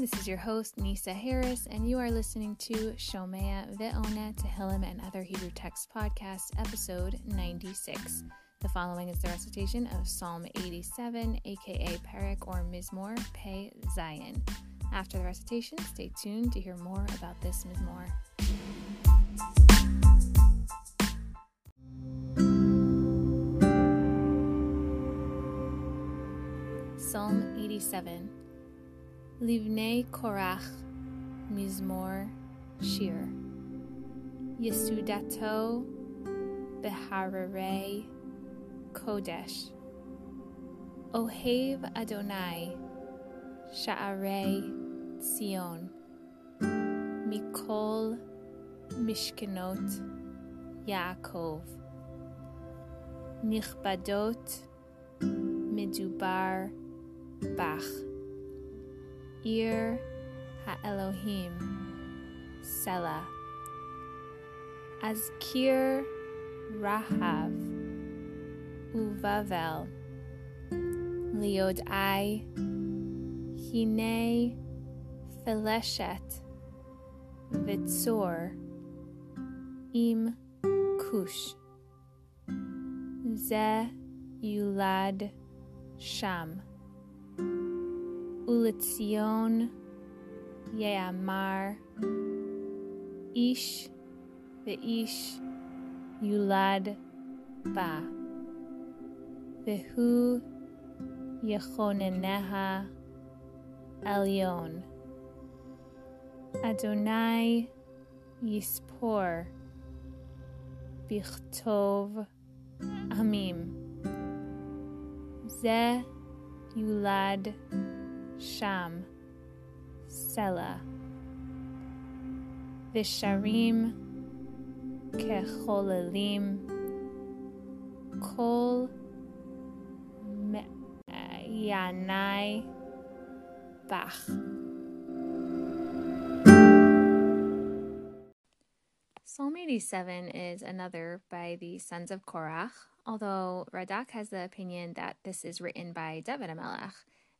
this is your host, Nisa Harris, and you are listening to Shomea Ve'ona Tehillim and Other Hebrew Text Podcast, episode 96. The following is the recitation of Psalm 87, aka Perek or Mizmor Pei Zayin. After the recitation, stay tuned to hear more about this Mizmor. Psalm 87 לבני קורח, מזמור שיר. יסודתו בהררי קודש. אוהב אדוני שערי ציון, מכל משכנות יעקב. נכבדות מדובר בך. Ir HaElohim Selah. Azkir Rahav Uvavel. Liodai Hine Feleshet Vitzor Im Kush. Ze Yulad Sham Ulitzion Yeamar Ish. Ve'ish Yulad. Ba. Vehu. Yechoneneha. Elyon Adonai. Yispor. Bichtov. Amim. Ze. Yulad Sham Selah Visharim Kecholelim Kol Yanai Bach. Psalm 87 is another by the sons of Korach, although Radak has the opinion that this is written by David Amelech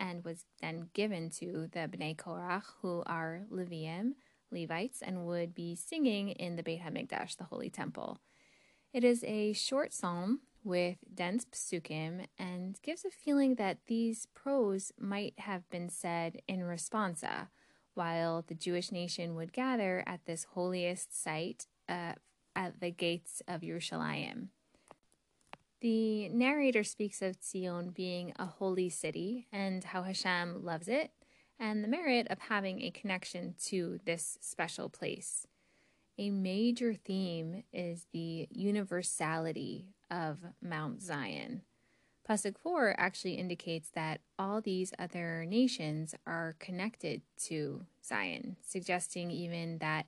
and was then given to the Bnei Korach, who are Levium, Levites, and would be singing in the Beit HaMikdash, the Holy Temple. It is a short psalm with dense psukim and gives a feeling that these prose might have been said in responsa while the Jewish nation would gather at this holiest site uh, at the gates of Yerushalayim. The narrator speaks of Zion being a holy city and how Hashem loves it, and the merit of having a connection to this special place. A major theme is the universality of Mount Zion. Pasuk 4 actually indicates that all these other nations are connected to Zion, suggesting even that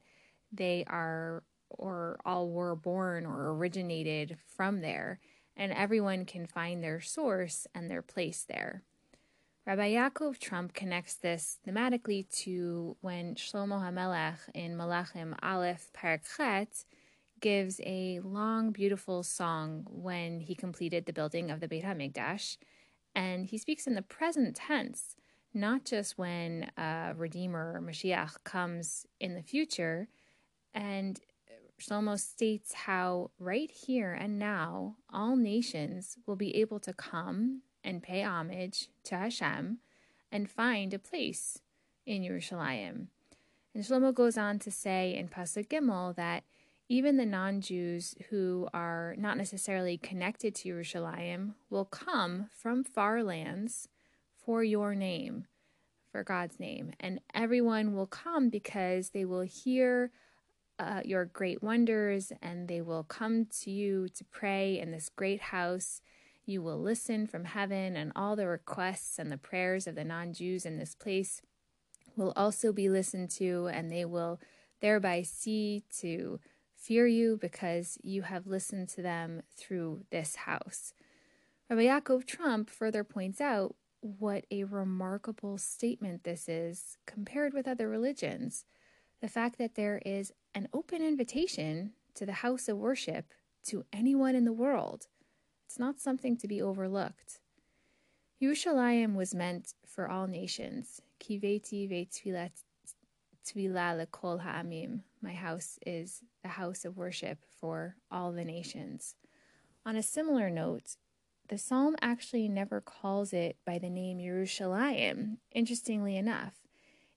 they are or all were born or originated from there, and everyone can find their source and their place there. Rabbi Yaakov Trump connects this thematically to when Shlomo HaMelech in Malachim Aleph Perek Chet gives a long, beautiful song when he completed the building of the Beit HaMikdash, and he speaks in the present tense, not just when a Redeemer Mashiach comes in the future, and Shlomo states how right here and now all nations will be able to come and pay homage to Hashem and find a place in Yerushalayim. And Shlomo goes on to say in Pasuk Gimel that even the non-Jews who are not necessarily connected to Yerushalayim will come from far lands for your name, for God's name, and everyone will come because they will hear uh, your great wonders and they will come to you to pray in this great house. You will listen from heaven, and all the requests and the prayers of the non Jews in this place will also be listened to, and they will thereby see to fear you because you have listened to them through this house. Rabbi Yaakov Trump further points out what a remarkable statement this is compared with other religions. The fact that there is an open invitation to the house of worship to anyone in the world. It's not something to be overlooked. Yerushalayim was meant for all nations. Kiveti ve'tfilat lekol ha'amim. My house is the house of worship for all the nations. On a similar note, the psalm actually never calls it by the name Yerushalayim, interestingly enough.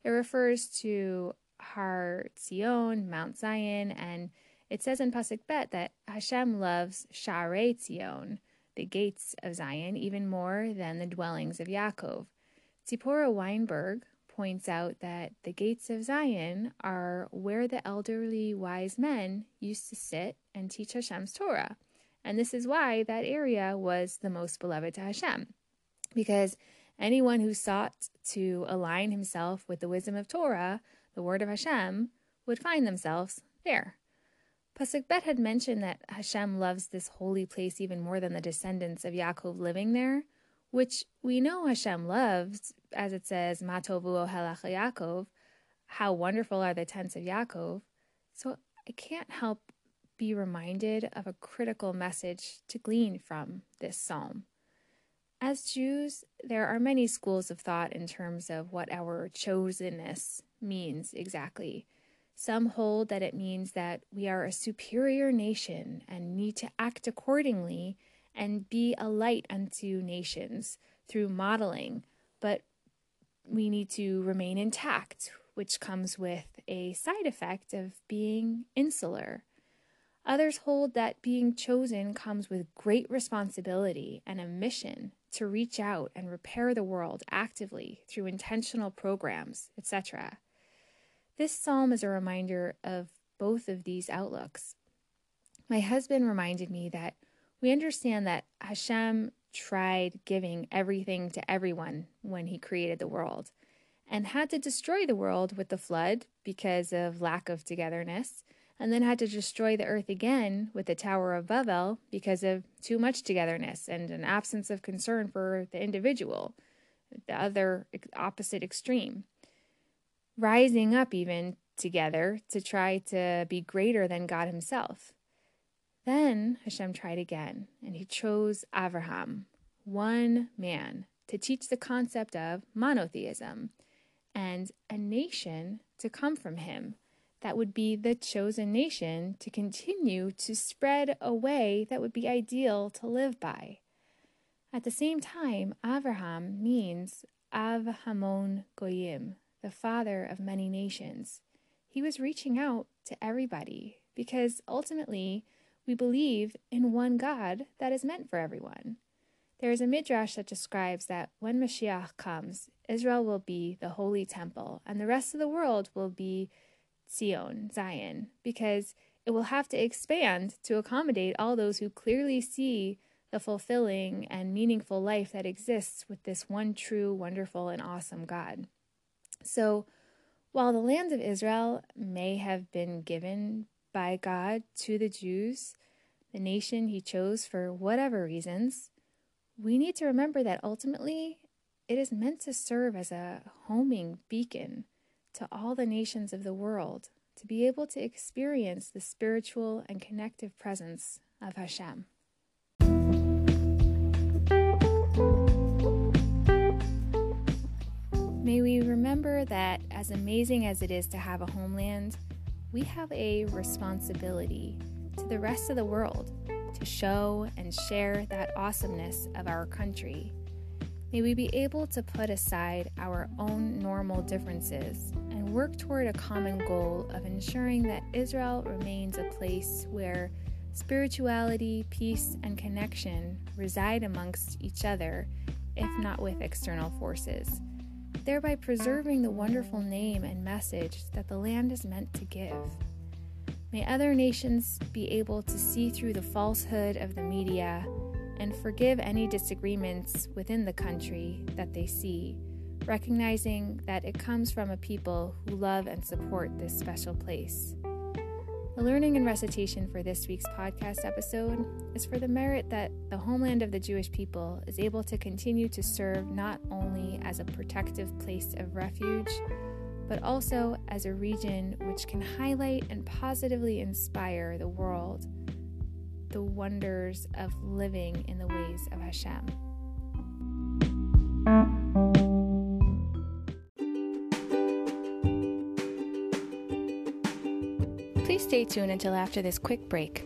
It refers to Har Tzion, Mount Zion, and it says in Pasuk Bet that Hashem loves Sharei Zion, the gates of Zion, even more than the dwellings of Yaakov. Tzipora Weinberg points out that the gates of Zion are where the elderly wise men used to sit and teach Hashem's Torah. And this is why that area was the most beloved to Hashem. Because anyone who sought to align himself with the wisdom of Torah, the word of Hashem, would find themselves there. Pasuk Bet had mentioned that Hashem loves this holy place even more than the descendants of Yaakov living there, which we know Hashem loves, as it says, Matovu Ohelach Yaakov, how wonderful are the tents of Yaakov. So I can't help be reminded of a critical message to glean from this psalm. As Jews, there are many schools of thought in terms of what our chosenness means exactly. Some hold that it means that we are a superior nation and need to act accordingly and be a light unto nations through modeling, but we need to remain intact, which comes with a side effect of being insular. Others hold that being chosen comes with great responsibility and a mission to reach out and repair the world actively through intentional programs, etc. This psalm is a reminder of both of these outlooks. My husband reminded me that we understand that Hashem tried giving everything to everyone when he created the world and had to destroy the world with the flood because of lack of togetherness and then had to destroy the earth again with the Tower of Babel because of too much togetherness and an absence of concern for the individual, the other opposite extreme. Rising up even together to try to be greater than God Himself. Then Hashem tried again, and He chose Avraham, one man, to teach the concept of monotheism and a nation to come from him that would be the chosen nation to continue to spread a way that would be ideal to live by. At the same time, Avraham means Av Hamon Goyim, the father of many nations. He was reaching out to everybody because ultimately we believe in one God that is meant for everyone. There is a midrash that describes that when Mashiach comes, Israel will be the holy temple, and the rest of the world will be Zion, Zion, because it will have to expand to accommodate all those who clearly see the fulfilling and meaningful life that exists with this one true, wonderful, and awesome God. So, while the land of Israel may have been given by God to the Jews, the nation he chose for whatever reasons, we need to remember that ultimately it is meant to serve as a homing beacon to all the nations of the world to be able to experience the spiritual and connective presence of Hashem. May we remember that, as amazing as it is to have a homeland, we have a responsibility to the rest of the world to show and share that awesomeness of our country May we be able to put aside our own normal differences and work toward a common goal of ensuring that Israel remains a place where spirituality, peace, and connection reside amongst each other, if not with external forces, thereby preserving the wonderful name and message that the land is meant to give. May other nations be able to see through the falsehood of the media and forgive any disagreements within the country that they see, recognizing that it comes from a people who love and support this special place. The learning and recitation for this week's podcast episode is for the merit that the homeland of the Jewish people is able to continue to serve not only as a protective place of refuge, but also as a region which can highlight and positively inspire the world the wonders of living in the ways of Hashem. Please stay tuned until after this quick break.